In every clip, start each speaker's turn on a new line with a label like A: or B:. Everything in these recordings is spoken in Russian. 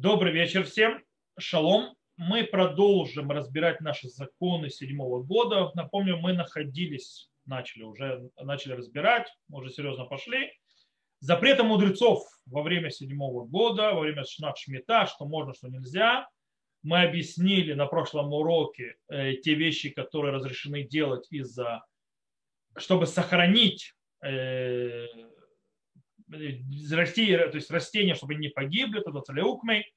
A: Добрый вечер всем. Шалом. Мы продолжим разбирать наши законы седьмого года. Напомню, мы находились, начали уже начали разбирать, мы уже серьезно пошли. Запреты мудрецов во время седьмого года, во время шмита, что можно, что нельзя. Мы объяснили на прошлом уроке э, те вещи, которые разрешены делать из-за, чтобы сохранить э, растения, то есть растения, чтобы не погибли, это целеукмей.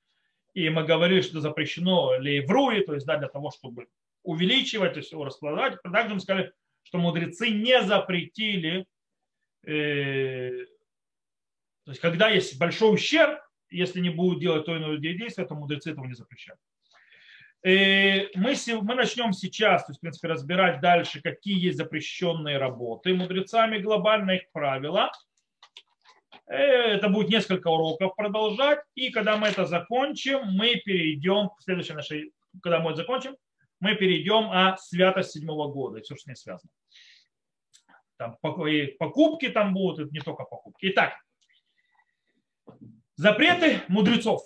A: И мы говорили, что запрещено лейвруи, то есть да, для того, чтобы увеличивать, то есть его расплодать. Также мы сказали, что мудрецы не запретили, э, то есть когда есть большой ущерб, если не будут делать то иное действие, то мудрецы этого не запрещают. И э, мы, мы начнем сейчас, то есть, в принципе, разбирать дальше, какие есть запрещенные работы мудрецами, глобально их правила – это будет несколько уроков продолжать. И когда мы это закончим, мы перейдем к следующей нашей, когда мы это закончим, мы перейдем о святость седьмого года и все, что с ней связано. Там покупки там будут, не только покупки. Итак, запреты мудрецов.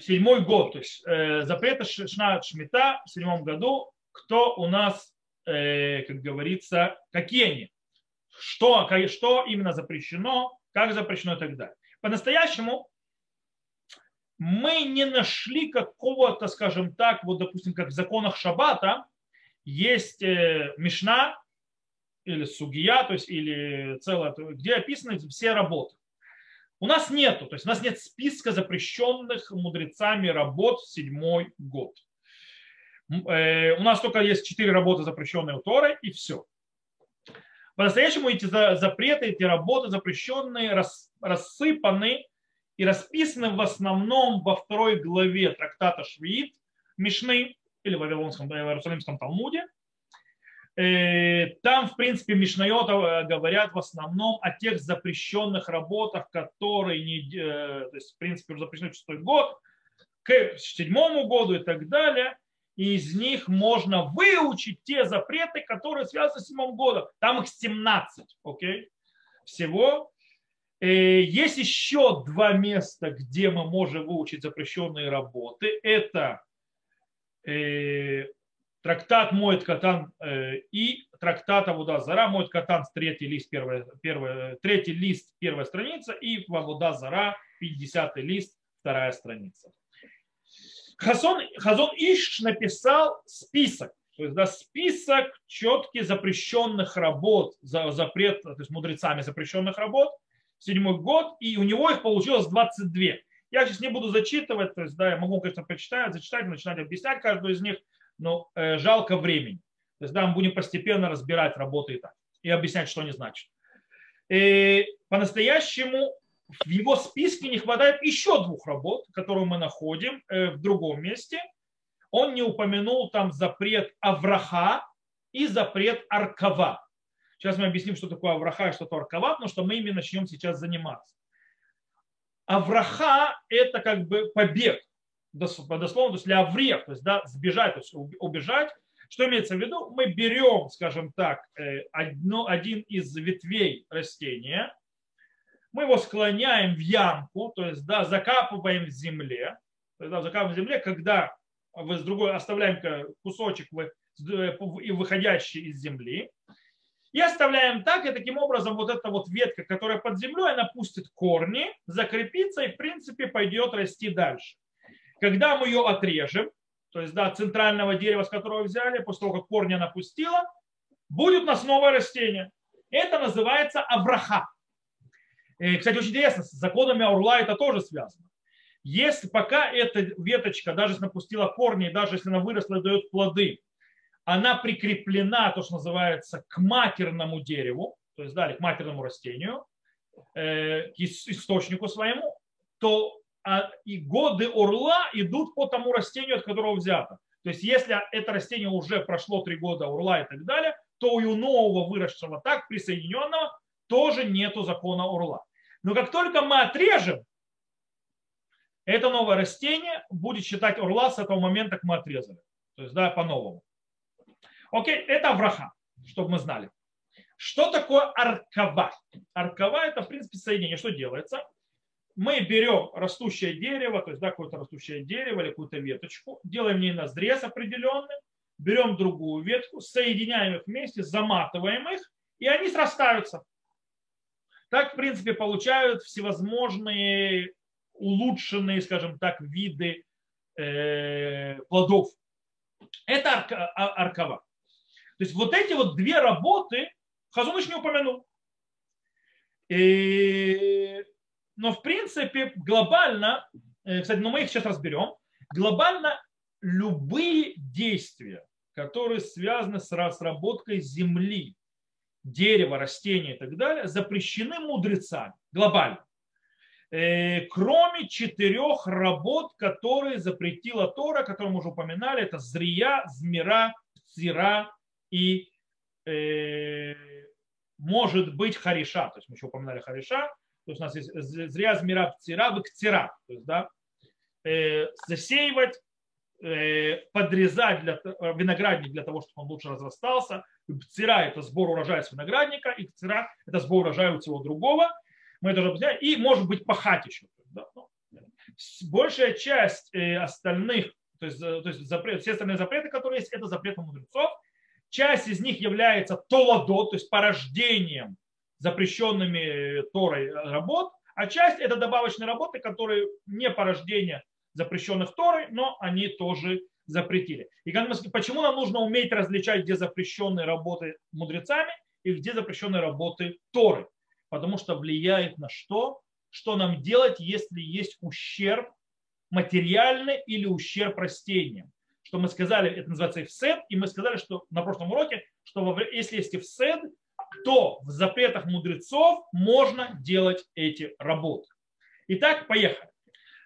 A: Седьмой год, то есть э, запреты Шна Шмита в седьмом году. Кто у нас, э, как говорится, какие они? Что, что именно запрещено, как запрещено и так далее. По-настоящему мы не нашли какого-то, скажем так, вот допустим, как в законах Шаббата есть э, Мишна или Сугия, то есть или целое, где описаны все работы. У нас нету, то есть у нас нет списка запрещенных мудрецами работ в седьмой год. Э, у нас только есть четыре работы, запрещенные у Торы, и все. По-настоящему эти запреты, эти работы запрещенные, рассыпаны и расписаны в основном во второй главе трактата Швиит, Мишны или в Вавилонском, в Иерусалимском Талмуде. Э, там, в принципе, Мишнайота говорят в основном о тех запрещенных работах, которые, не, э, то есть, в принципе, запрещены в шестой год, к седьмому году и так далее и из них можно выучить те запреты, которые связаны с седьмым годом. Там их 17, окей, всего. И э, есть еще два места, где мы можем выучить запрещенные работы. Это э, трактат Моет Катан э, и трактат Авуда Зара. Моет Катан, третий лист, первая, первая, третий лист, первая страница, и Авуда Зара, 50 лист, вторая страница. Хазон, Хазон Иш написал список, то есть да, список четких запрещенных работ, за, запрет, то есть мудрецами запрещенных работ, седьмой год, и у него их получилось 22. Я сейчас не буду зачитывать, то есть, да, я могу, конечно, почитать, зачитать, начинать объяснять каждую из них, но э, жалко времени. То есть, да, мы будем постепенно разбирать работы и так, и объяснять, что они значат. И по-настоящему в его списке не хватает еще двух работ, которые мы находим э, в другом месте. Он не упомянул там запрет Авраха и запрет Аркава. Сейчас мы объясним, что такое Авраха и что такое Аркава, потому что мы ими начнем сейчас заниматься. Авраха – это как бы побег, дословно, то есть для аврех, то есть да, сбежать, то есть убежать. Что имеется в виду? Мы берем, скажем так, э, одно, один из ветвей растения – мы его склоняем в ямку, то есть да, закапываем в земле, то есть, да, закапываем в земле, когда вы с другой оставляем кусочек и выходящий из земли, и оставляем так, и таким образом вот эта вот ветка, которая под землей, она пустит корни, закрепится и в принципе пойдет расти дальше. Когда мы ее отрежем, то есть да, центрального дерева, с которого взяли, после того, как корни она пустила, будет у нас новое растение. Это называется абраха. И, кстати, очень интересно, с законами Орла это тоже связано. Если пока эта веточка, даже если напустила корни, даже если она выросла и дает плоды, она прикреплена, то, что называется, к матерному дереву, то есть далее к матерному растению, э, к источнику своему, то а, и годы орла идут по тому растению, от которого взято. То есть если это растение уже прошло три года урла и так далее, то у нового выросшего так, присоединенного, тоже нету закона урла. Но как только мы отрежем, это новое растение будет считать урла с этого момента, как мы отрезали. То есть, да, по-новому. Окей, это авраха, чтобы мы знали. Что такое аркава? Аркава это, в принципе, соединение. Что делается? мы берем растущее дерево, то есть да, какое-то растущее дерево или какую-то веточку, делаем в ней назрез определенный, берем другую ветку, соединяем их вместе, заматываем их, и они срастаются. Так, в принципе, получают всевозможные улучшенные, скажем так, виды э, плодов. Это арка, а, аркова. То есть вот эти вот две работы Хазуныш не упомянул. И, но в принципе глобально, э, кстати, но мы их сейчас разберем, глобально любые действия, которые связаны с разработкой земли, дерева, растения и так далее, запрещены мудрецами глобально. Э, кроме четырех работ, которые запретила Тора, которые мы уже упоминали, это зрия, змира, цира и э, может быть хариша. То есть мы еще упоминали хариша. То есть у нас есть зря, змира, цира, выкцира. То есть, да, э, засеивать, подрезать для, э, виноградник для того, чтобы он лучше разрастался. Цира – это сбор урожая с виноградника, и цира – это сбор урожая у всего другого мы это уже и может быть пахать еще. Да? Ну, большая часть э, остальных, то есть, э, то есть запрет, все остальные запреты, которые есть, это запреты мудрецов. Часть из них является толадо, то есть порождением запрещенными Торой работ, а часть это добавочные работы, которые не порождение запрещенных Торой, но они тоже запретили. И почему нам нужно уметь различать, где запрещенные работы мудрецами и где запрещенные работы Торы? потому что влияет на что? Что нам делать, если есть ущерб материальный или ущерб растениям. Что мы сказали, это называется эфсед, и мы сказали, что на прошлом уроке, что если есть эфсед, то в запретах мудрецов можно делать эти работы. Итак, поехали.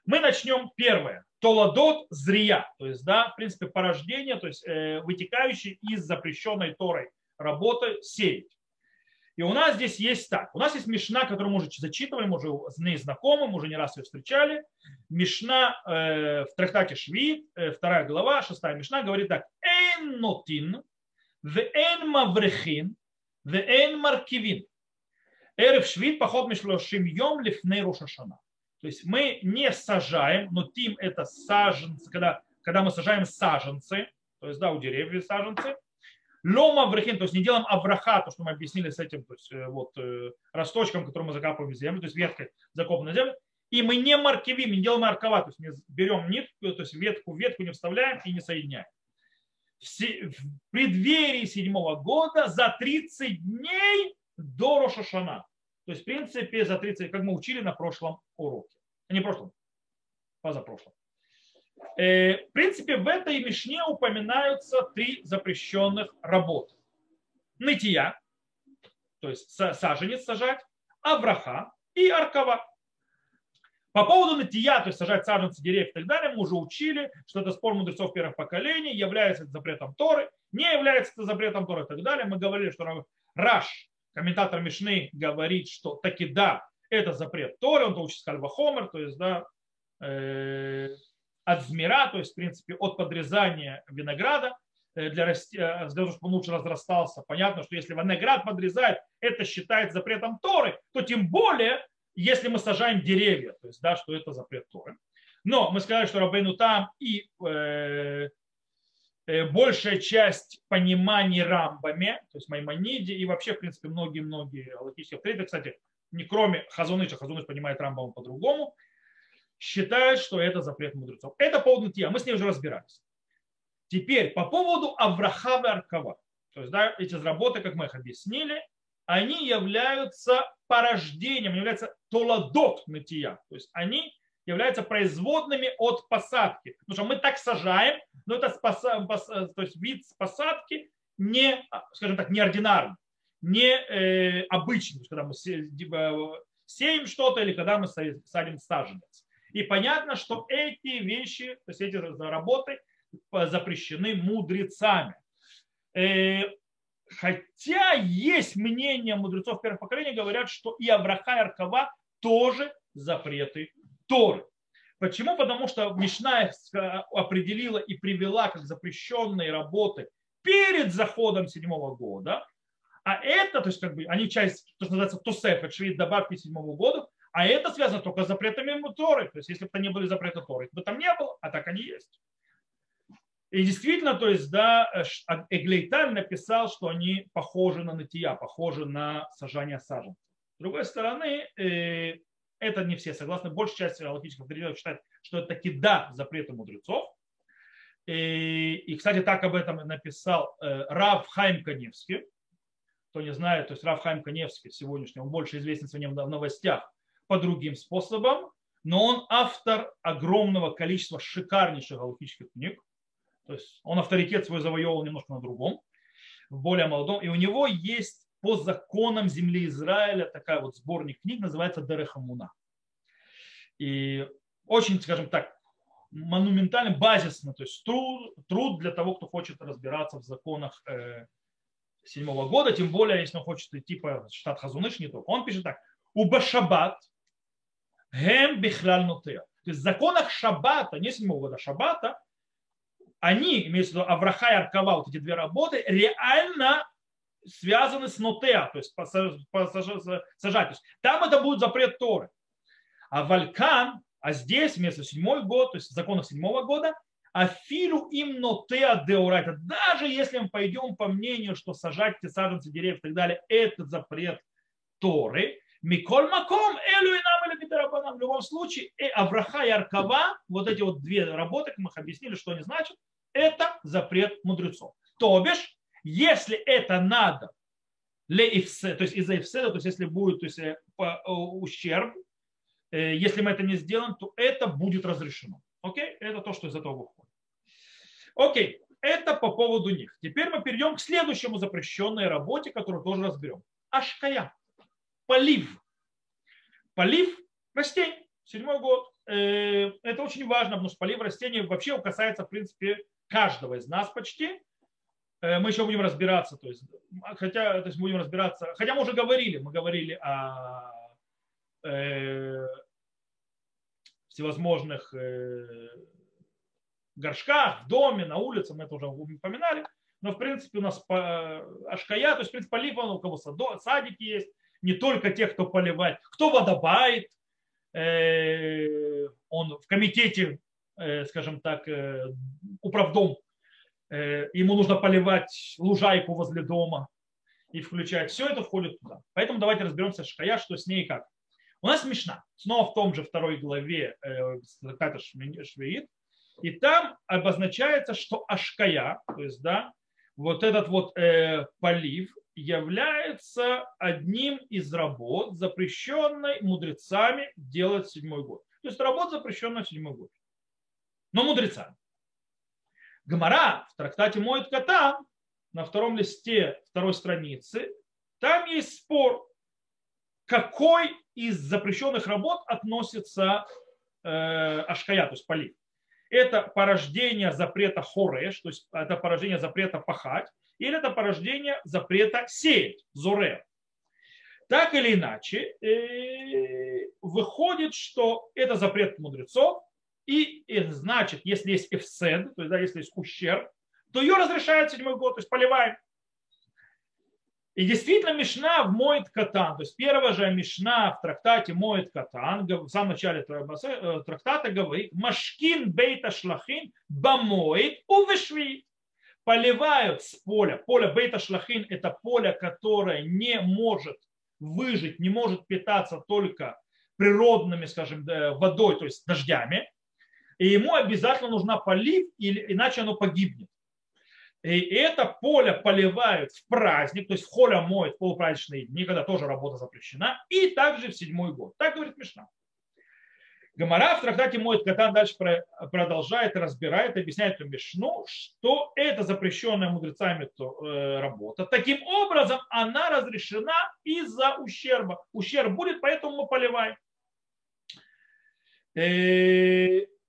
A: Мы начнем первое. Толадот зрия, то есть, да, в принципе, порождение, то есть э, вытекающий из запрещенной Торой работы сеять. И у нас здесь есть так. У нас есть Мишна, которую мы уже зачитывали, мы уже с ней знакомы, мы уже не раз ее встречали. Мишна э, в трактате Шви, э, вторая глава, шестая Мишна, говорит так. Эйн нотин, в эйн маврехин, в эйн маркивин. Эрев швид поход мишлошим йом лифней рошашана. То есть мы не сажаем, но тим это саженцы, когда, когда мы сажаем саженцы, то есть да, у деревьев саженцы, Лома аврахин, то есть не делаем авраха, то, что мы объяснили с этим, то есть э, вот э, росточком, который мы закапываем в землю, то есть веткой закопанной землю. И мы не маркивим, не делаем аркова, то есть не берем нитку, то есть ветку ветку не вставляем и не соединяем. В преддверии седьмого года за 30 дней до Рошашана. То есть, в принципе, за 30, как мы учили на прошлом уроке. Не прошлом, позапрошлом. Э, в принципе, в этой мишне упоминаются три запрещенных работы. Нытья, то есть саженец сажать, авраха и аркова. По поводу нытья, то есть сажать саженцы, деревьев и так далее, мы уже учили, что это спор мудрецов первых поколений, является запретом Торы, не является это запретом Торы и так далее. Мы говорили, что Раш, комментатор Мишны, говорит, что таки да, это запрет Торы, он то учит Кальвахомер, то есть да, э, от змира, то есть, в принципе, от подрезания винограда, э, для, расти, э, для того, чтобы он лучше разрастался. Понятно, что если виноград подрезает, это считается запретом Торы, то тем более, если мы сажаем деревья, то есть, да, что это запрет Торы. Но мы сказали, что Рабейну там и э, э, большая часть пониманий рамбами, то есть Маймониде и вообще, в принципе, многие-многие галактические авторитеты, кстати, не кроме Хазуныча, Хазуныч понимает Рамбам по-другому, считают, что это запрет мудрецов. Это по поводу Тия, мы с ней уже разбирались. Теперь по поводу Авраха и Аркава. То есть да, эти работы, как мы их объяснили, они являются порождением, являются толадот нытия. То есть они являются производными от посадки. Потому что мы так сажаем, но это спаса, то есть вид посадки не, скажем так, неординарный, не э, обычный, когда мы сеем что-то или когда мы садим саженец. И понятно, что эти вещи, то есть эти работы запрещены мудрецами. Э, хотя есть мнение мудрецов первого поколения, говорят, что и Авраха и Аркава тоже запреты Торы. Почему? Потому что Мишна определила и привела как запрещенные работы перед заходом седьмого года, а это, то есть как бы они часть, то, что называется тосеф, это швид добавки седьмого года, А это связано только с запретами Торы. То есть, если бы это не были запреты Торы, бы там не было, а так они есть. И действительно, то есть, да, а, Эглейталь написал, что они похожи на нытья, похожи на сажание саженцев. С другой стороны, э, это не все согласны. Большая часть логических авторитетов считает, что это таки да запреты мудрецов. И, и, кстати, так об этом написал э, Рав Хайм Каневский. Кто не знает, то есть Рав Хайм Каневский сегодняшний, он больше известен сегодня в новостях по другим способам, но он автор огромного количества шикарнейших галактических книг. То есть он авторитет свой завоевал немножко на другом, в более молодом. И у него есть по законам земли Израиля такая вот сборник книг, называется Дерехамуна. И очень, скажем так, монументально, базисно, то есть труд, труд для того, кто хочет разбираться в законах э, седьмого года, тем более, если он хочет идти по штат Хазуныш, не только. Он пишет так. У Башабат гем бихляль То есть в законах Шаббата, не седьмого года Шаббата, они, имеется в виду Авраха и Аркава, вот эти две работы, реально связаны с нотеа, то есть сажать. Там это будет запрет Торы. А Валькан, а здесь вместо седьмой год, то есть законов седьмого года, афилу им нотеа деурайта. Даже если мы пойдем по мнению, что сажать те саженцы деревьев и так далее, это запрет Торы, Миколь Маком, Элю и нам или В любом случае, э, Авраха и Аркава, вот эти вот две работы, как мы их объяснили, что они значат, это запрет мудрецов. То бишь, если это надо, то есть из-за ифседа, то есть если будет то есть, э, ущерб, э, если мы это не сделаем, то это будет разрешено. Окей? Это то, что из этого выходит. Окей. Это по поводу них. Теперь мы перейдем к следующему запрещенной работе, которую тоже разберем. Ашкая. Полив. Полив растений. Седьмой год. Э, это очень важно, потому что полив растений вообще касается, в принципе, каждого из нас почти. Э, мы еще будем разбираться, то есть, хотя, то есть будем разбираться, хотя мы уже говорили, мы говорили о э, всевозможных э, горшках, в доме, на улице, мы это уже упоминали, но в принципе у нас по, ашкая, то есть в принципе полив, у кого садо, садики есть, не только тех, кто поливает, кто водобает, э, он в комитете, э, скажем так, э, управдом ему нужно поливать лужайку возле дома и включать. Все это входит туда. Поэтому давайте разберемся шкая, что с ней и как. У нас Мишна, снова в том же второй главе э, Швеит, и там обозначается, что Ашкая, то есть, да, вот этот вот э, полив является одним из работ, запрещенной мудрецами делать седьмой год. То есть работа запрещенная седьмой год. Но мудрецами. Гмара в трактате Моет Кота на втором листе второй страницы, там есть спор, какой из запрещенных работ относится э, ашкая, то есть полив. Это порождение запрета хореш, то есть это порождение запрета пахать, или это порождение запрета сеять, зоре. Так или иначе, э, выходит, что это запрет мудрецов, и, и значит, если есть эфсед, то есть да, если есть ущерб, то ее разрешают седьмой год, то есть поливаем. И действительно Мишна моет катан, то есть первая же Мишна в трактате моет катан, в самом начале э, трактата говорит, машкин бейта шлахин бамоет увешви. Поливают с поля. Поле бейта шлахин это поле, которое не может выжить, не может питаться только природными, скажем, водой, то есть дождями и ему обязательно нужна полив, иначе оно погибнет. И это поле поливают в праздник, то есть холя моет в полупраздничные дни, когда тоже работа запрещена, и также в седьмой год. Так говорит Мишна. Гамара в трактате моет Катан дальше продолжает, разбирает, объясняет эту Мишну, что это запрещенная мудрецами э, работа. Таким образом, она разрешена из-за ущерба. Ущерб будет, поэтому мы поливаем.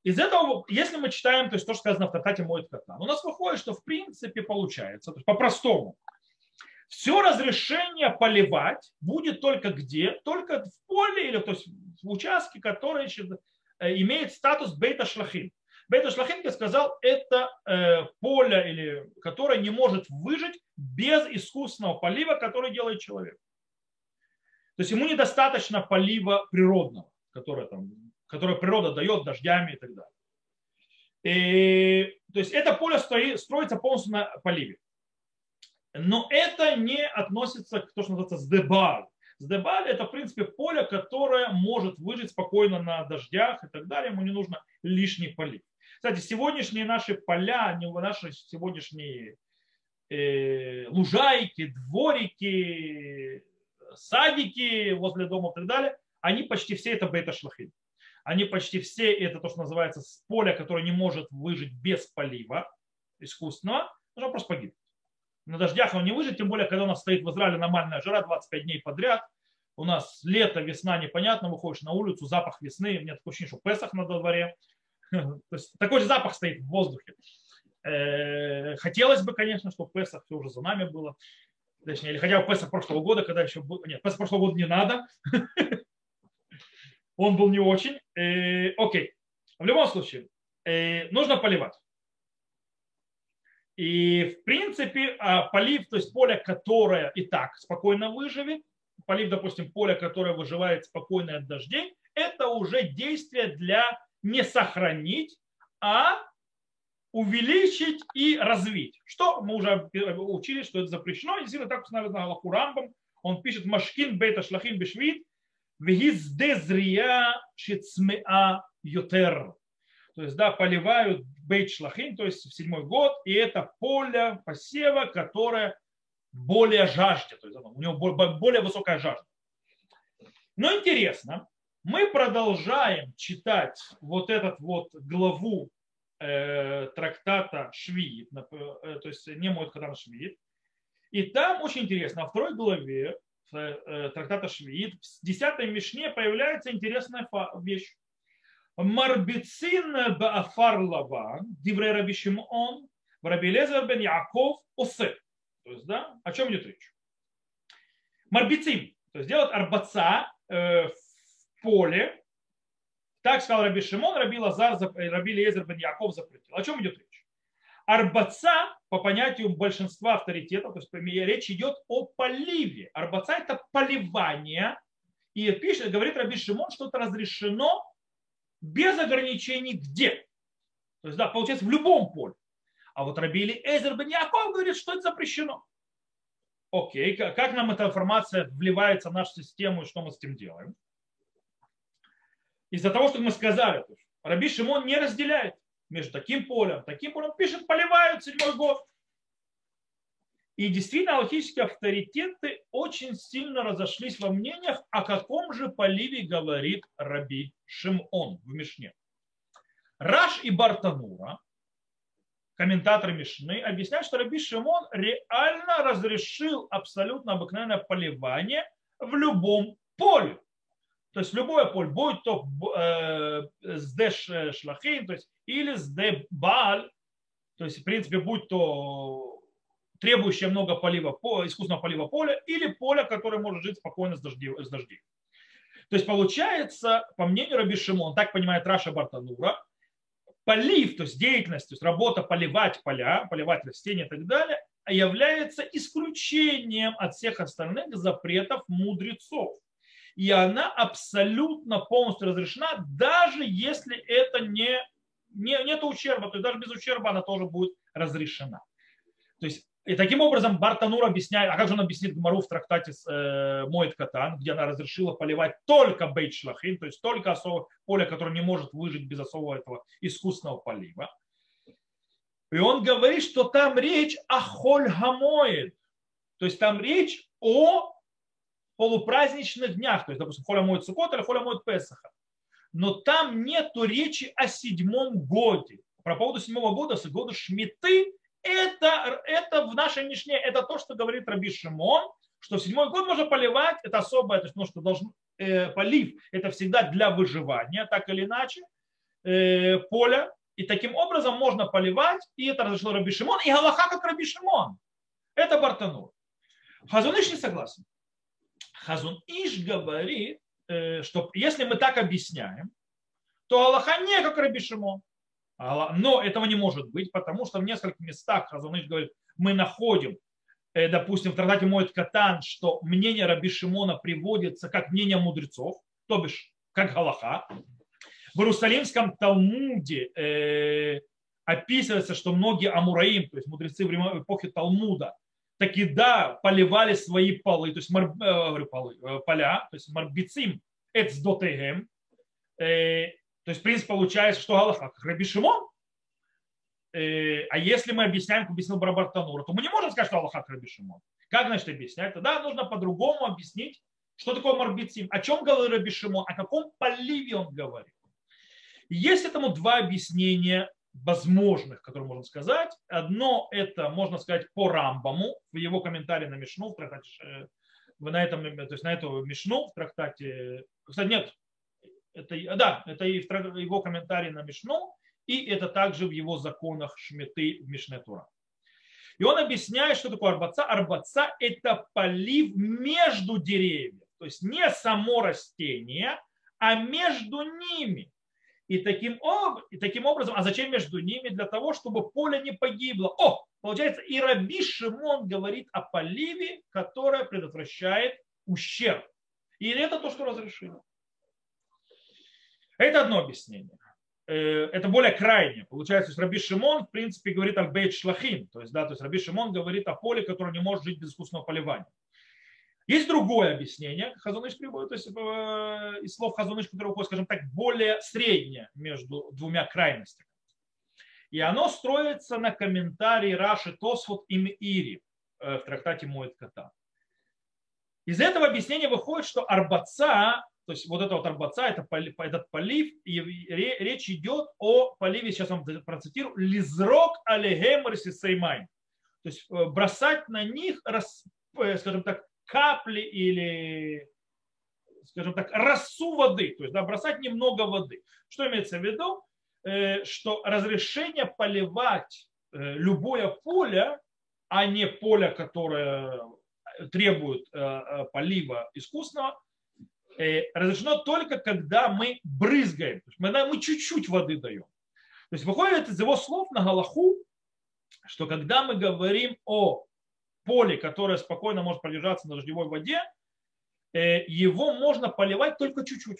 A: Из этого, если мы читаем, то есть то, что сказано в Татате Моет Катан, у нас выходит, что в принципе получается, то есть по-простому, все разрешение поливать будет только где? Только в поле или то есть в участке, который э, имеет статус бейта шлахин. Бейта шлахин, я сказал, это э, поле, или, которое не может выжить без искусственного полива, который делает человек. То есть ему недостаточно полива природного, которое, там, которое природа дает дождями и так далее. И, то есть это поле стоит, строится полностью на поливе. Но это не относится к тому, что называется сдебаль. Сдебаль это, в принципе, поле, которое может выжить спокойно на дождях и так далее. Ему не нужно лишний полив. Кстати, сегодняшние наши поля, наши сегодняшние э, лужайки, дворики, садики возле дома и так далее, они почти все это бета-шлахим. Они почти все это то, что называется поле, которое не может выжить без полива искусственного, оно просто погибнет. На дождях он не выжить, тем более, когда у нас стоит в Израиле нормальная жара 25 дней подряд, у нас лето, весна, непонятно, выходишь на улицу, запах весны, мне такое ощущение, что Песах на дворе. То есть такой же запах стоит в воздухе. Э, хотелось бы, конечно, чтобы Песах все уже за нами было. Точнее, или хотя бы Песах прошлого года, когда еще. Нет, Песах прошлого года не надо. Он был не очень. Э, окей. В любом случае, э, нужно поливать. И в принципе а, полив, то есть поле, которое и так спокойно выживет, полив, допустим, поле, которое выживает спокойно от дождей, это уже действие для не сохранить, а увеличить и развить. Что мы уже учили, что это запрещено. Действительно так установлено Галаху Рамбам. Он пишет Машкин бейта шлахим бешвит ютер. То есть, да, поливают бейт шлахим, то есть в седьмой год, и это поле посева, которое более жаждет, то есть у него более высокая жажда. Но интересно, мы продолжаем читать вот этот вот главу э, трактата Швид, э, то есть не мой Хатан Швид. И там очень интересно, во второй главе трактата Швид, в десятой Мишне появляется интересная вещь. Марбицин баафар лаван, диврей раби Шимон, раби Лезер бен Яков осе. То есть, да, о чем идет речь? Марбицин, то есть делать арбаца э, в поле. Так сказал Раби Шимон, Раби Лазар, Раби Лезер бен Яков запретил. О чем идет речь? Арбаца, по понятию большинства авторитетов, то есть речь идет о поливе. Арбаца это поливание. И пишет, говорит Раби Шимон, что это разрешено без ограничений где. То есть, да, получается, в любом поле. А вот Рабили Эзер бен говорит, что это запрещено. Окей, как нам эта информация вливается в нашу систему и что мы с этим делаем? Из-за того, что мы сказали, Раби Шимон не разделяет между таким полем, таким полем, пишет, поливают седьмой год. И действительно, аллахические авторитеты очень сильно разошлись во мнениях, о каком же поливе говорит Раби Шимон в Мишне. Раш и Бартанура, комментаторы Мишны, объясняют, что Раби Шимон реально разрешил абсолютно обыкновенное поливание в любом поле. То есть любое поле, будет то э, сде шлахим, то есть или сде баль, то есть в принципе будь то требующее много полива, искусственного полива поля, или поле, которое может жить спокойно с дождей. С дождей. То есть получается, по мнению Раби Шимон, так понимает Раша Бартанура, полив, то есть деятельность, то есть работа поливать поля, поливать растения и так далее, является исключением от всех остальных запретов мудрецов. И она абсолютно полностью разрешена, даже если это не, не нет ущерба, то есть даже без ущерба она тоже будет разрешена. То есть и таким образом Бартанур объясняет, а как же он объяснит Гмару в трактате с э, Моет Катан, где она разрешила поливать только бейт шлахин, то есть только особо, поле, которое не может выжить без особого этого искусственного полива. И он говорит, что там речь о холь гамоид, то есть там речь о полупраздничных днях, то есть, допустим, холя моет Сукот или холя моет Песаха. Но там нет речи о седьмом годе. Про поводу седьмого года, года Шмиты, это, это в нашей Мишне, это то, что говорит Раби Шимон, что в седьмой год можно поливать, это особое, то есть, ну, что должен, э, полив, это всегда для выживания, так или иначе, э, поля, и таким образом можно поливать, и это разрешил Раби Шимон, и Галаха как Раби Шимон. Это Бартанур. Хазуныш не согласен. Хазун Иш говорит, э, что если мы так объясняем, то Аллаха не как Раби Шимон. Но этого не может быть, потому что в нескольких местах Хазуныш говорит, мы находим э, допустим, в трактате Моет Катан, что мнение Раби Шимона приводится как мнение мудрецов, то бишь как Галаха. В Иерусалимском Талмуде э, описывается, что многие амураим, то есть мудрецы времен эпохи Талмуда, таки да, поливали свои полы, то есть мар, э, полы, э, поля, то есть марбицим, эцдотегем. Э, то есть, в принципе, получается, что Галаха, как Раби Шимон, э, а если мы объясняем, как объяснил Барабартанура, то мы не можем сказать, что Аллаха Раби Шимон. Как, значит, объяснять? Тогда нужно по-другому объяснить, что такое марбицим, о чем говорит Раби Шимон, о каком поливе он говорит. Есть этому два объяснения возможных, которые можно сказать. Одно это, можно сказать, по Рамбаму, в его комментарии на Мишну, в трактате, э, на, этом, то есть на эту Мишну, в трактате, кстати, нет, это, да, это и в его комментарии на Мишну, и это также в его законах Шмиты в Мишне Тура. И он объясняет, что такое арбаца. Арбаца – это полив между деревьями. То есть не само растение, а между ними. И таким, и таким образом, а зачем между ними? Для того, чтобы поле не погибло. О, получается, и Раби Шимон говорит о поливе, которое предотвращает ущерб. И это то, что разрешили. Это одно объяснение. Э, это более крайнее. Получается, Раби Шимон, в принципе, говорит о бейт шлахим. То есть, да, то есть Раби Шимон говорит о поле, которое не может жить без искусственного поливания. Есть другое объяснение, Хазуныш приводит, то есть э, из слов Хазуныш, который уходит, скажем так, более среднее между двумя крайностями. И оно строится на комментарии Раши Тосфот и Ири э, в трактате Моет Кота. Из этого объяснения выходит, что Арбаца то есть вот это вот арбаца, это этот полив, и речь идет о поливе, сейчас вам процитирую, לזרוק עליהם сеймайн. То есть э, бросать на них, скажем так, капли или, скажем так, росу воды, то есть да, бросать немного воды. Что имеется в виду? Э, что разрешение поливать любое поле, а не поле, которое требует полива искусственного, Э, разрешено только когда мы брызгаем. Мы, мы чуть-чуть воды даем. То есть выходит из его слов на Галаху, что когда мы говорим о поле, которое спокойно может продержаться на дождевой воде, э, его можно поливать только чуть-чуть.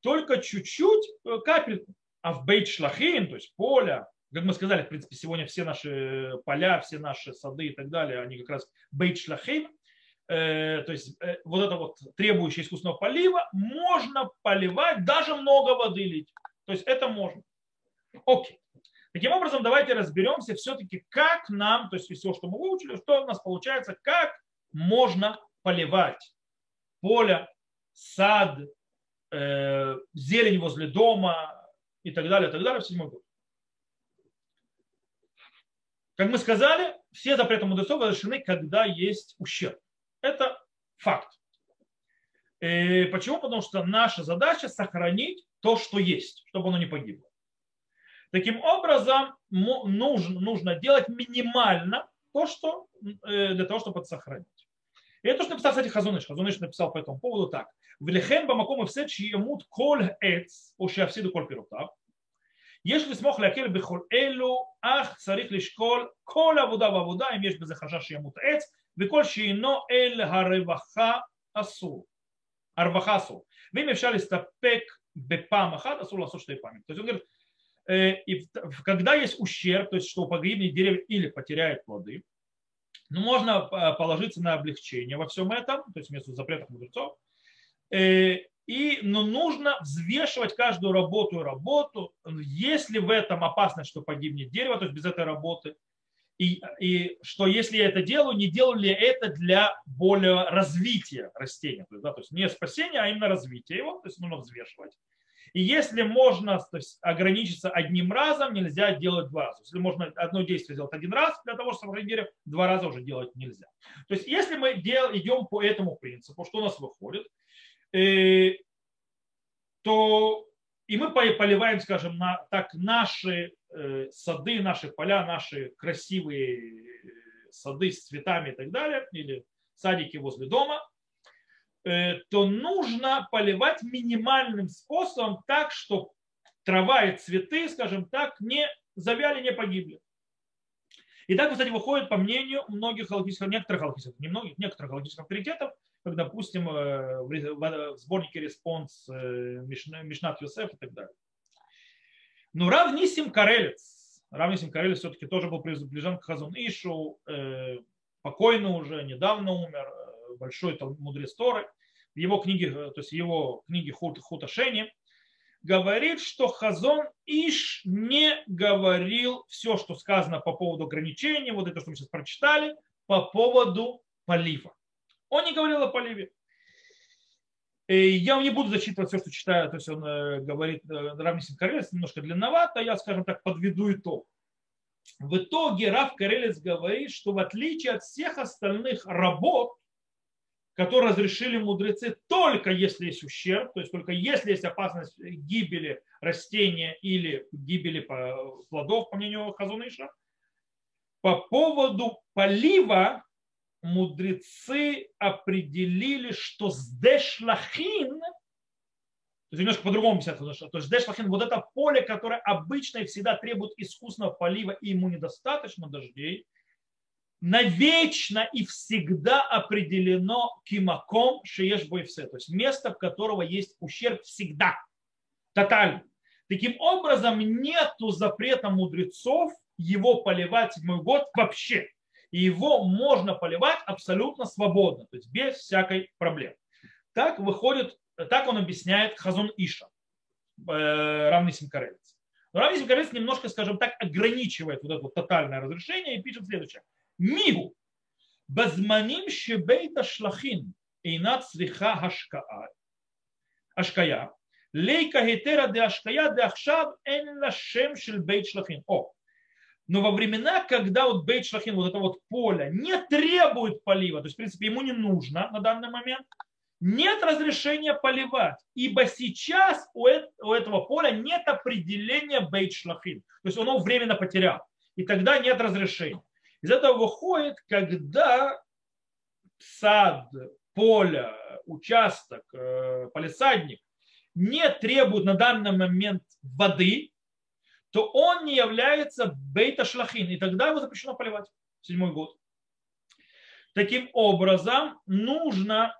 A: Только чуть-чуть э, капельку. А в бейт шлахим, то есть поле, как мы сказали, в принципе, сегодня все наши поля, все наши сады и так далее, они как раз бейт шлахим, Э, то есть вот это вот требующее искусственного полива, можно поливать, даже много воды лить. То есть это можно. Окей. Таким образом, давайте разберемся все-таки, как нам, то есть всего, что мы выучили, что у нас получается, как можно поливать поле, сад, э, зелень возле дома и так далее, и так далее в седьмой год. Как мы сказали, все запреты мудрецов разрешены, когда есть ущерб. Это факт. И почему? Потому что наша задача сохранить то, что есть, чтобы оно не погибло. Таким образом, нужно, нужно делать минимально то, что э, для того, чтобы это сохранить. И это, что написал, кстати, Хазуныш. Хазуныш написал по этому поводу так. Влехем бамаком и все, чьемут коль эц, ушавсиду коль пирутав. יש לסמוך להקל בכל אלו, אך צריך לשקול כל עבודה ועבודה אם יש בזה חשש שימות עץ, וכל שאינו אל הרווחה אסור. הרווחה אסור. ואם אפשר להסתפק בפעם אחת, אסור לעשות שתי פעמים. То есть он говорит, и когда есть ущерб, то есть что погибнет дерево или потеряет плоды, ну, можно положиться на облегчение во всем этом, то есть вместо запретов мудрецов, и, но нужно взвешивать каждую работу и работу. Если в этом опасность, что погибнет дерево, то есть без этой работы, и, и что если я это делаю, не делаю ли это для более развития растения, то есть, да, то есть не спасения, а именно развития его, то есть нужно взвешивать. И если можно то есть, ограничиться одним разом, нельзя делать два раза. Если можно одно действие сделать один раз для того, чтобы сохранить два раза уже делать нельзя. То есть если мы дел, идем по этому принципу, что у нас выходит, э, то и мы поливаем, скажем, на, так наши э, сады, наши поля, наши красивые э, сады с цветами и так далее, или садики возле дома, то нужно поливать минимальным способом так, чтобы трава и цветы, скажем так, не завяли, не погибли. И так, кстати, выходит по мнению многих халахических, некоторых халахических, не многих, некоторых халахических авторитетов, как, допустим, э, в сборнике «Респонс» э, Мишнат Юсеф и так далее. Но Рав Нисим Карелец, Рав Нисим Карелец все-таки тоже был приближен к Хазун Ишу, э, покойный уже, недавно умер, большой мудрец Торы. В его книге, то есть его книге Хута, Хута Шени, говорит, что Хазон Иш не говорил все, что сказано по поводу ограничений, вот это, что мы сейчас прочитали, по поводу полива. Он не говорил о поливе. И я не буду зачитывать все, что читаю, то есть он э, говорит э, Равнисин Карелец, немножко длинновато, я, скажем так, подведу итог. В итоге Рав Карелец говорит, что в отличие от всех остальных работ, которые разрешили мудрецы только если есть ущерб, то есть только если есть опасность гибели растения или гибели плодов, по мнению Хазуныша. По поводу полива мудрецы определили, что сдешлахин, то есть немножко по-другому объясняется, то есть сдешлахин, вот это поле, которое обычно и всегда требует искусственного полива, и ему недостаточно дождей, навечно и всегда определено кимаком шееш бойфсе, то есть место, в которого есть ущерб всегда, тотально. Таким образом, нету запрета мудрецов его поливать седьмой год вообще. И его можно поливать абсолютно свободно, то есть без всякой проблемы. Так выходит, так он объясняет Хазон Иша, э, равный Симкарелец. Но равный Симкарелец немножко, скажем так, ограничивает вот это вот тотальное разрешение и пишет следующее. Мигу. Базманим шебейта шлахин אינה צריכה השקעה, השקיה, лейка гетера де ашкая де ахшав эн ла шем шель бейт шлахин. О, но во времена, когда вот бейт шлахин, вот это вот поле, не требует полива, то есть, в принципе, ему не нужно на данный момент, нет разрешения поливать, ибо сейчас у этого поля нет определения бейт шлахин, то есть оно временно потерял, и тогда нет разрешения. Из этого выходит, когда сад, поле, участок, э, полисадник не требует на данный момент воды, то он не является бейта шлахин, и тогда его запрещено поливать. Седьмой год. Таким образом, нужно,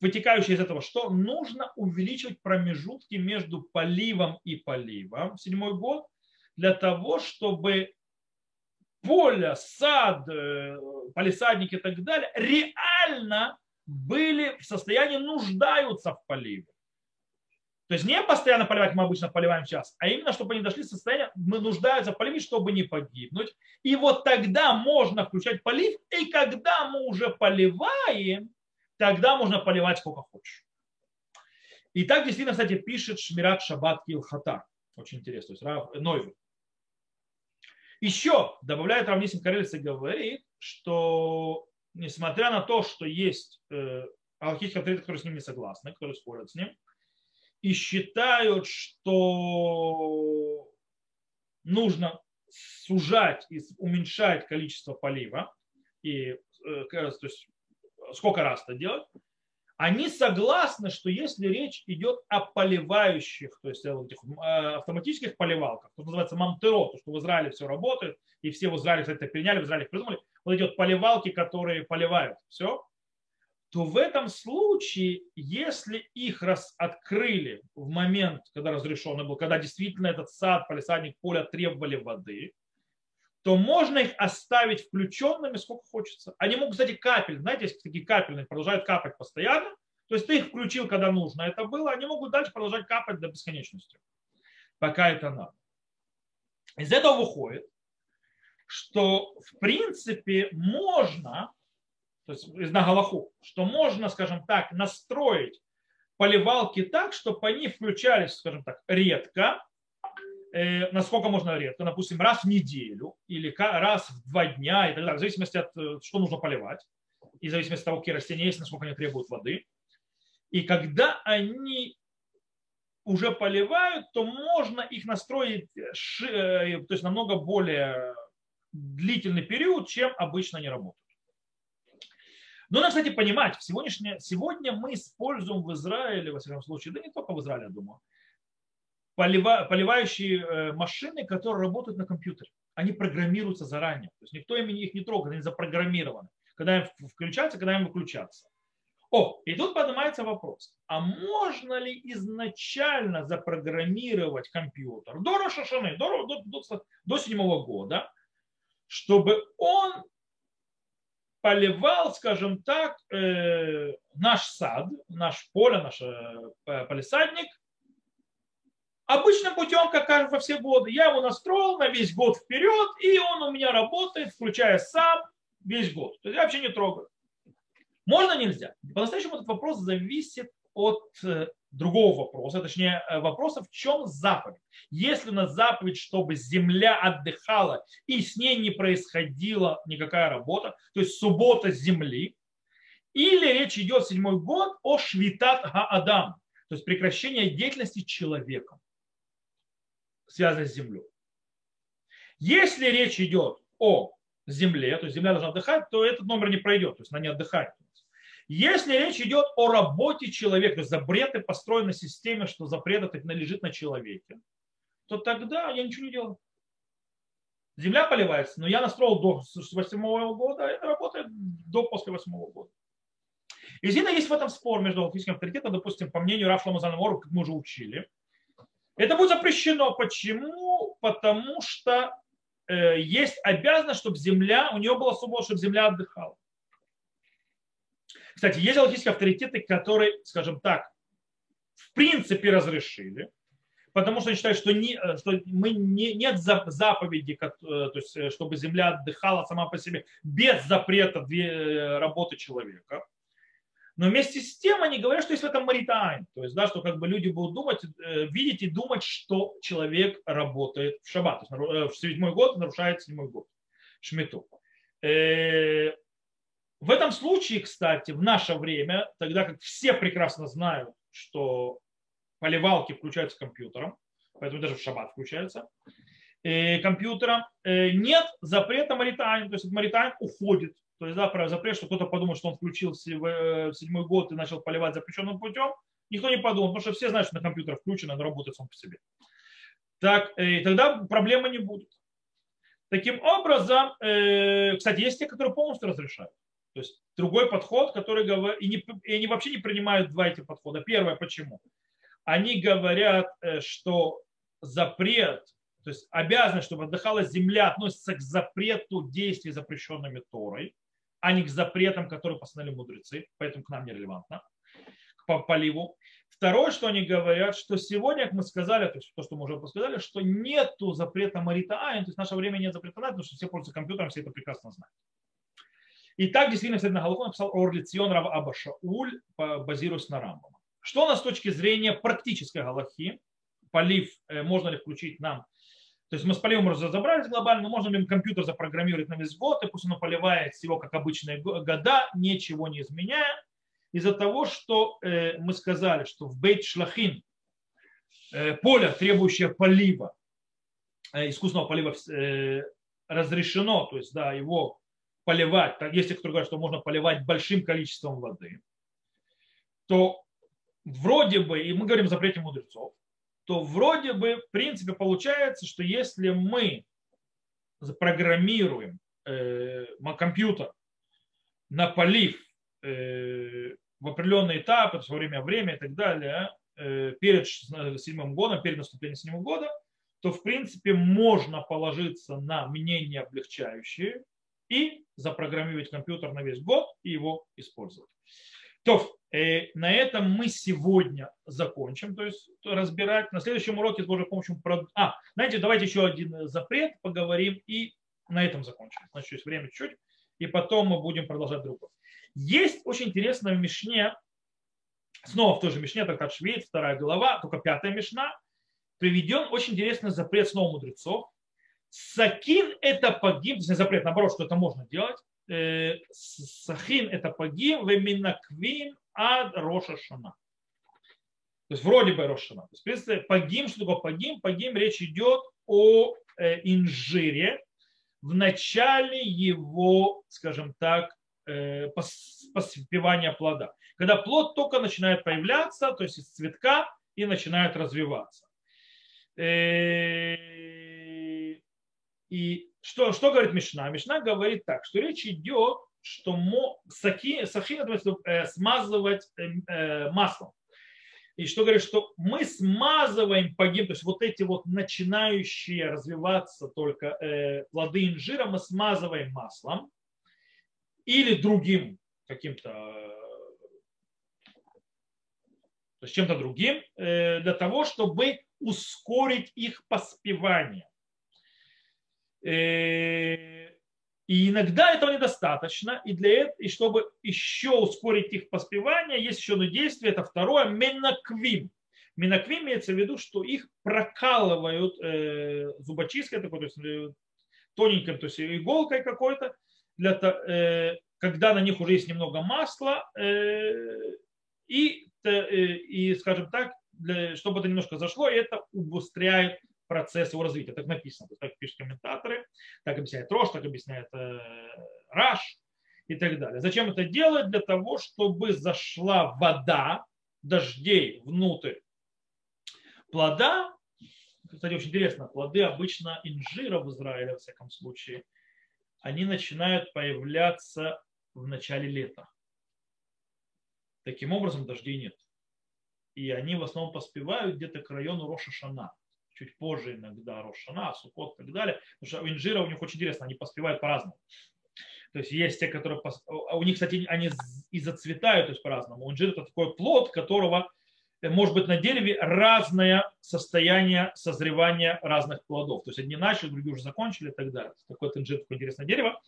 A: вытекающее из этого, что нужно увеличивать промежутки между поливом и поливом седьмой год, для того, чтобы поле, сад, э, полисадники и так далее реально были в состоянии нуждаются в поливе. То есть не постоянно поливать, мы обычно поливаем сейчас, а именно, чтобы они дошли в состояние, мы нуждаются в поливе, чтобы не погибнуть. И вот тогда можно включать полив, и когда мы уже поливаем, тогда можно поливать сколько хочешь. И так действительно, кстати, пишет Шмират Шаббат Килхата. Очень интересно. То есть Рав Нойвер. Еще добавляет Равнисим Карелец и говорит, что несмотря на то, что есть э, алхимические авторитеты, которые с ним не согласны, которые спорят с ним, и считают, что нужно сужать и уменьшать количество полива, и э, то есть, сколько раз это делать, они согласны, что если речь идет о поливающих, то есть этих э, автоматических поливалках, то называется мамтеро, то, что в Израиле все работает, и все в Израиле, кстати, это переняли, в Израиле придумали, вот идет поливалки, которые поливают все, то в этом случае, если их раз открыли в момент, когда разрешенный был, когда действительно этот сад, полисадник, поле требовали воды, то можно их оставить включенными сколько хочется. Они могут, кстати, капель, знаете, есть такие капельные, продолжают капать постоянно. То есть ты их включил, когда нужно это было, они могут дальше продолжать капать до бесконечности, пока это надо. Из этого выходит, что в принципе можно то есть из Нагалаху, что можно, скажем так, настроить поливалки так, чтобы они включались, скажем так, редко, насколько можно редко, допустим, раз в неделю или раз в два дня и так далее, в зависимости от, э, что нужно поливать, и в зависимости от того, какие растения есть, насколько они требуют воды. И когда они уже поливают, то можно их настроить э, то есть намного более длительный период, чем обычно они работают. Но надо, кстати, понимать, в сегодняшнее, сегодня мы используем в Израиле, во всяком случае, да не только в Израиле, я думаю, полива, поливающие э, машины, которые работают на компьютере. Они программируются заранее. То есть никто ими их не трогает, они запрограммированы. Когда им включаться, когда им выключаться. О, и тут поднимается вопрос, а можно ли изначально запрограммировать компьютер до Рошашаны, до, до, до, до седьмого года, чтобы он поливал, скажем так, э, наш сад, наш поле, наш э, полисадник обычным путем, как во все годы. Я его настроил на весь год вперед, и он у меня работает, включая сам, весь год. То есть я вообще не трогаю. Можно, нельзя? По-настоящему этот вопрос зависит от э, другого вопроса, точнее э, вопроса, в чем заповедь. Если у нас заповедь, чтобы земля отдыхала и с ней не происходила никакая работа, то есть суббота земли, или речь идет седьмой год о швитат ха-адам, то есть прекращение деятельности человеком, связанной с землей. Если речь идет о земле, то есть земля должна отдыхать, то этот номер не пройдет, то есть она не отдыхает. Если речь идет о работе человека, то есть запреты построены на системе, что запрет это належит на человеке, то тогда я ничего не делаю. Земля поливается, но я настроил до восьмого года, а это работает до после восьмого года. И есть в этом спор между галактическим авторитетом, допустим, по мнению Рафла Мазанамору, как мы уже учили. Это будет запрещено. Почему? Потому что э, есть обязанность, чтобы земля, у нее была суббота, чтобы земля отдыхала. Кстати, есть галактические авторитеты, которые, скажем так, в принципе разрешили, потому что они считают, что, не, что мы не, нет заповеди, э, то есть, э, чтобы земля отдыхала сама по себе без запрета э, работы человека. Но вместе с тем они говорят, что есть в этом маритайн. То есть, да, что как бы люди будут думать, видеть и думать, что человек работает в шаббат. То есть в седьмой год нарушает седьмой год. Шмиту. В этом случае, кстати, в наше время, тогда как все прекрасно знают, что поливалки включаются компьютером, поэтому даже в шаббат включаются, компьютером, э, нет запрета маритайн, то есть маритайн уходит. То есть да, запрет, что кто-то подумал, что он включился э, в седьмой год и начал поливать запрещенным путем, никто не подумал, потому что все знают, что на компьютер включен, он работает сам по себе. Так, э, и тогда проблемы не будет. Таким образом, кстати, есть те, которые полностью разрешают. То есть другой подход, который говорит, и, не, и они вообще не принимают два эти подхода. Первое, почему? Они говорят, э, что запрет, то есть обязанность, чтобы отдыхала земля, относится к запрету действий, запрещенными Торой, а не к запретам, которые постановили мудрецы, поэтому к нам нерелевантно, к поливу. Второе, что они говорят, что сегодня, как мы сказали, то есть то, что мы уже сказали, что нету запрета Марита Айн, то есть в наше время нет запрета потому что все пользуются компьютером, все это прекрасно знают. И так действительно Седна Галаху написал Орлицион Рав Аба Шауль, базируясь на Рамбама. Что у нас с точки зрения практической Галахи, полив э, можно ли включить нам то есть мы с поливом разобрались глобально, но можно ли компьютер запрограммировать на весь год, и пусть он поливает всего как обычные года, ничего не изменяя, из-за того, что э, мы сказали, что в Бейт Шлахин э, поле, требующее полива, искусственного полива разрешено, то есть да, его поливать, есть те, кто говорят, что можно поливать большим количеством воды, то вроде бы, и мы говорим о запрете мудрецов, то вроде бы в принципе получается, что если мы запрограммируем э, компьютер на полив э, в определенный этап, то есть во время время и так далее, э, перед седьмым годом, перед наступлением седьмого года, то в принципе можно положиться на мнение облегчающие и запрограммировать компьютер на весь год и его использовать. То, э, на этом мы сегодня закончим, то есть разбирать. На следующем уроке с Божьей помощью... А, знаете, давайте еще один запрет поговорим и на этом закончим. Значит, есть время чуть-чуть, и потом мы будем продолжать другой. Есть очень интересная в Мишне, снова в той же Мишне, как Швейц, вторая глава, только пятая Мишна, приведен очень интересный запрет снова мудрецов, Сакин – это погиб, запрет, наоборот, что это можно делать. Э, сахин – это погиб, веминаквим ад Роша Шана. То есть вроде бы Рошана. То есть, в принципе, погим, что такое погим? Погим речь идет о э, инжире в начале его, скажем так, э, поспевания плода. Когда плод только начинает появляться, то есть из цветка и начинает развиваться. И что, что говорит Мишна? Мишна говорит так, что речь идет, что мо, сахи, сахи э, смазывать э, э, маслом. И что говорит, что мы смазываем погиб, то есть вот эти вот начинающие развиваться только э, плоды инжира мы смазываем маслом или другим каким-то, то есть чем-то другим, для того, чтобы ускорить их поспевание. Э, и иногда этого недостаточно, и, для этого, и чтобы еще ускорить их поспевание, есть еще одно действие, это второе, менаквим. Менаквим имеется в виду, что их прокалывают э, зубочисткой, такой, то есть э, тоненькой, то есть иголкой какой-то, для, э, когда на них уже есть немного масла, э, и, э, и, скажем так, для, чтобы это немножко зашло, и это убыстряет процесс его развития. Так написано, так пишут комментаторы, так объясняет Рош, так объясняет э, Раш и так далее. Зачем это делать? Для того, чтобы зашла вода дождей внутрь плода. Кстати, очень интересно, плоды обычно инжира в Израиле, во всяком случае, они начинают появляться в начале лета. Таким образом, дождей нет. И они в основном поспевают где-то к району Роша Шана чуть позже иногда Рошана, Сукот и так далее. Потому что у инжира у них очень интересно, они поспевают по-разному. То есть есть те, которые... А у них, кстати, они и зацветают то есть по-разному. Инжир это такой плод, которого э, может быть на дереве разное состояние созревания разных плодов. То есть одни начали, другие уже закончили и так далее. Такое инжир, такое интересное дерево.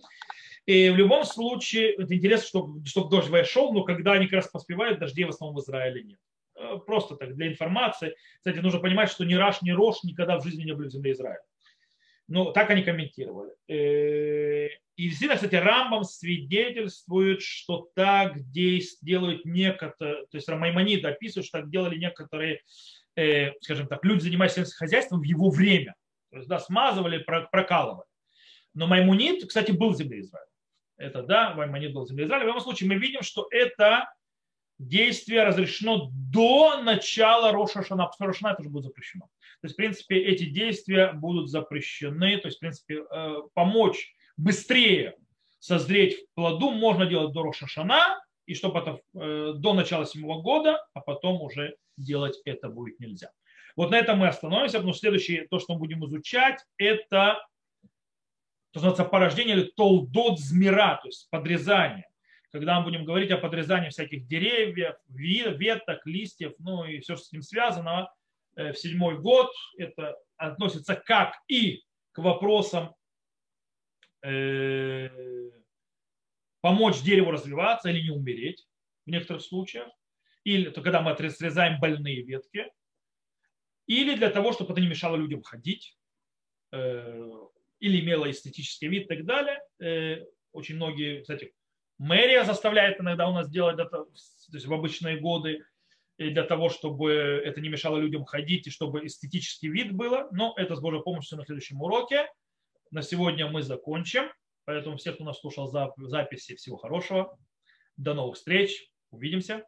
A: И в любом случае, это интересно, чтобы, чтобы дождь вошел, но когда они как раз поспевают, дождей в основном в Израиле нет. Э, просто так, для информации. Кстати, нужно понимать, что ни Раш, ни Рош никогда в жизни не были в земле Израиля. Ну, так они комментировали. Э, и действительно, кстати, Рамбам свидетельствует, что так делают некоторые, то есть Маймонид описывает, что так делали некоторые, э, скажем так, люди, занимающиеся хозяйством в его время. То есть, да, смазывали, прокалывали. Но Маймонид, кстати, был в земле Израиля. Это да, Маймонид был в земле Израиля. В любом случае, мы видим, что это действие разрешено до начала Роша Шана. После Рошана это уже будет запрещено. То есть, в принципе, эти действия будут запрещены. То есть, в принципе, э, помочь быстрее созреть в плоду можно делать до Роша Шана, и чтобы это э, до начала седьмого года, а потом уже делать это будет нельзя. Вот на этом мы остановимся, что следующее, то, что мы будем изучать, это то, что называется порождение или толдот змира, то есть подрезание когда мы будем говорить о подрезании всяких деревьев, веток, листьев, ну и все, что с ним связано, э, в седьмой год это относится как и к вопросам э, помочь дереву развиваться или не умереть в некоторых случаях, или то, когда мы срезаем больные ветки, или для того, чтобы это не мешало людям ходить, э, или имело эстетический вид и так далее. Очень многие, кстати, Мэрия заставляет иногда у нас делать это, то есть в обычные годы, для того, чтобы это не мешало людям ходить и чтобы эстетический вид было. Но это с Божьей помощью на следующем уроке. На сегодня мы закончим. Поэтому всех, кто нас слушал записи, всего хорошего. До новых встреч. Увидимся.